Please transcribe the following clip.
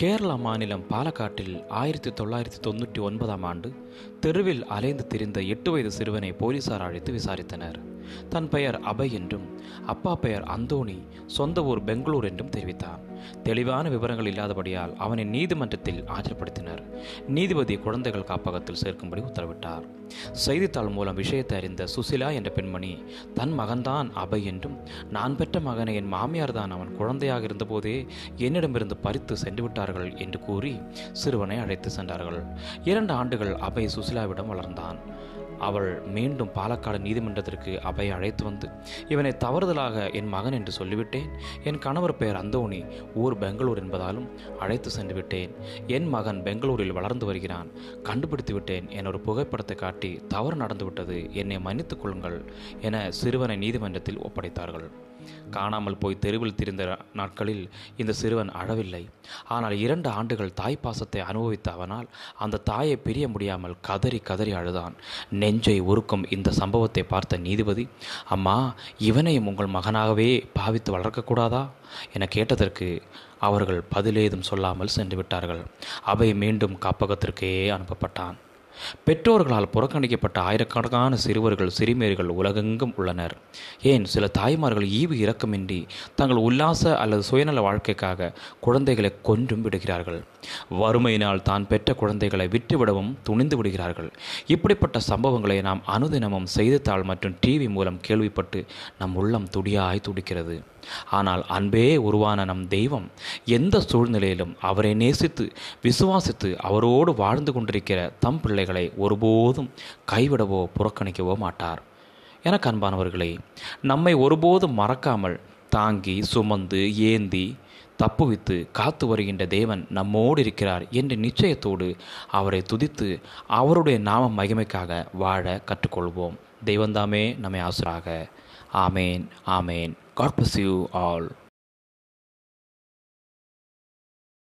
கேரளா மாநிலம் பாலக்காட்டில் ஆயிரத்தி தொள்ளாயிரத்தி தொண்ணூற்றி ஒன்பதாம் ஆண்டு தெருவில் அலைந்து திரிந்த எட்டு வயது சிறுவனை போலீசார் அழைத்து விசாரித்தனர். தன் பெயர் அபய் என்றும் அப்பா பெயர் அந்தோணி சொந்த ஊர் பெங்களூர் என்றும் தெரிவித்தான் தெளிவான விவரங்கள் இல்லாதபடியால் அவனை நீதிமன்றத்தில் ஆஜர்படுத்தினர். நீதிபதி குழந்தைகள் காப்பகத்தில் சேர்க்கும்படி உத்தரவிட்டார். செய்தித்தாள் மூலம் விஷயத்தை அறிந்த சுசிலா என்ற பெண்மணி தன் மகன்தான் அபய் என்றும் நான் பெற்ற மகனை என் மாமியார் தான் அவன் குழந்தையாக இருந்தபோதே என்னிடமிருந்து பறித்து சென்று விட்டார்கள் என்று கூறி சிறுவனை அழைத்து சென்றார்கள். இரண்டு ஆண்டுகள் அபய் சுசிலாவிடம் வளர்ந்தான். அவள் மீண்டும் பாலக்காடு நீதிமன்றத்திற்கு அபை அழைத்து வந்து இவனை தவறுதலாக என் மகன் என்று சொல்லிவிட்டேன். என் கணவர் பெயர் அந்தோணி. ஊர் பெங்களூர் என்பதாலும் அழைத்து சென்று விட்டேன். என் மகன் பெங்களூரில் வளர்ந்து வருகிறான். கண்டுபிடித்து விட்டேன். என் ஒரு புகைப்படத்தை காட்டி தவறு நடந்துவிட்டது. என்னை மன்னித்துக் கொள்ளுங்கள் என சிறுவனை நீதிமன்றத்தில் ஒப்படைத்தார்கள். காணாமல் போய் தெருவில் திரிந்த நாட்களில் இந்த சிறுவன் அழவில்லை. ஆனால் இரண்டு ஆண்டுகள் தாய் பாசத்தை அனுபவித்த அவனால் அந்த தாயை பிரிய முடியாமல் கதறி கதறி அழுதான். நெஞ்சை உருக்கும் இந்த சம்பவத்தை பார்த்த நீதிபதி அம்மா இவனையும் உங்கள் மகனாகவே பாவித்து வளர்க்கக்கூடாதா? என கேட்டதற்கு அவர்கள் பதிலேதும் சொல்லாமல் சென்று விட்டார்கள். அவை மீண்டும் காப்பகத்திற்கே அனுப்பப்பட்டான். பெற்றோர்களால் புறக்கணிக்கப்பட்ட ஆயிரக்கணக்கான சிறுவர்கள் சிறுமியர்கள் உலகெங்கும் உள்ளனர். ஏன்? சில தாய்மார்கள் ஈவு இரக்கமின்றி தங்கள் உல்லாச அல்லது சுயநல வாழ்க்கைக்காக குழந்தைகளை கொன்றும் விடுகிறார்கள். வறுமையினால் தான் பெற்ற குழந்தைகளை விட்டுவிடவும் துணிந்து விடுகிறார்கள். இப்படிப்பட்ட சம்பவங்களை நாம் அனுதினமும் செய்தித்தாள் மற்றும் டிவி மூலம் கேள்விப்பட்டு நம் உள்ளம் துடியாய் துடிக்கிறது. ஆனால் அன்பே உருவான நம் தெய்வம் எந்த சூழ்நிலையிலும் அவரை நேசித்து விசுவாசித்து அவரோடு வாழ்ந்து கொண்டிருக்கிற தம் பிள்ளைகளை ஒருபோதும் கைவிடவோ புறக்கணிக்கவோ மாட்டார். எனக்கு அன்பானவர்களே நம்மை ஒருபோதும் மறக்காமல் தாங்கி சுமந்து ஏந்தி தப்புவித்து காத்து வருகின்ற தேவன் நம்மோடு இருக்கிறார் என்ற நிச்சயத்தோடு அவரை துதித்து அவருடைய நாம மகிமைக்காக வாழ கற்றுக்கொள்வோம். தெய்வந்தாமே நம்மை ஆசராக ஆமேன் ஆமேன் காட் bless you all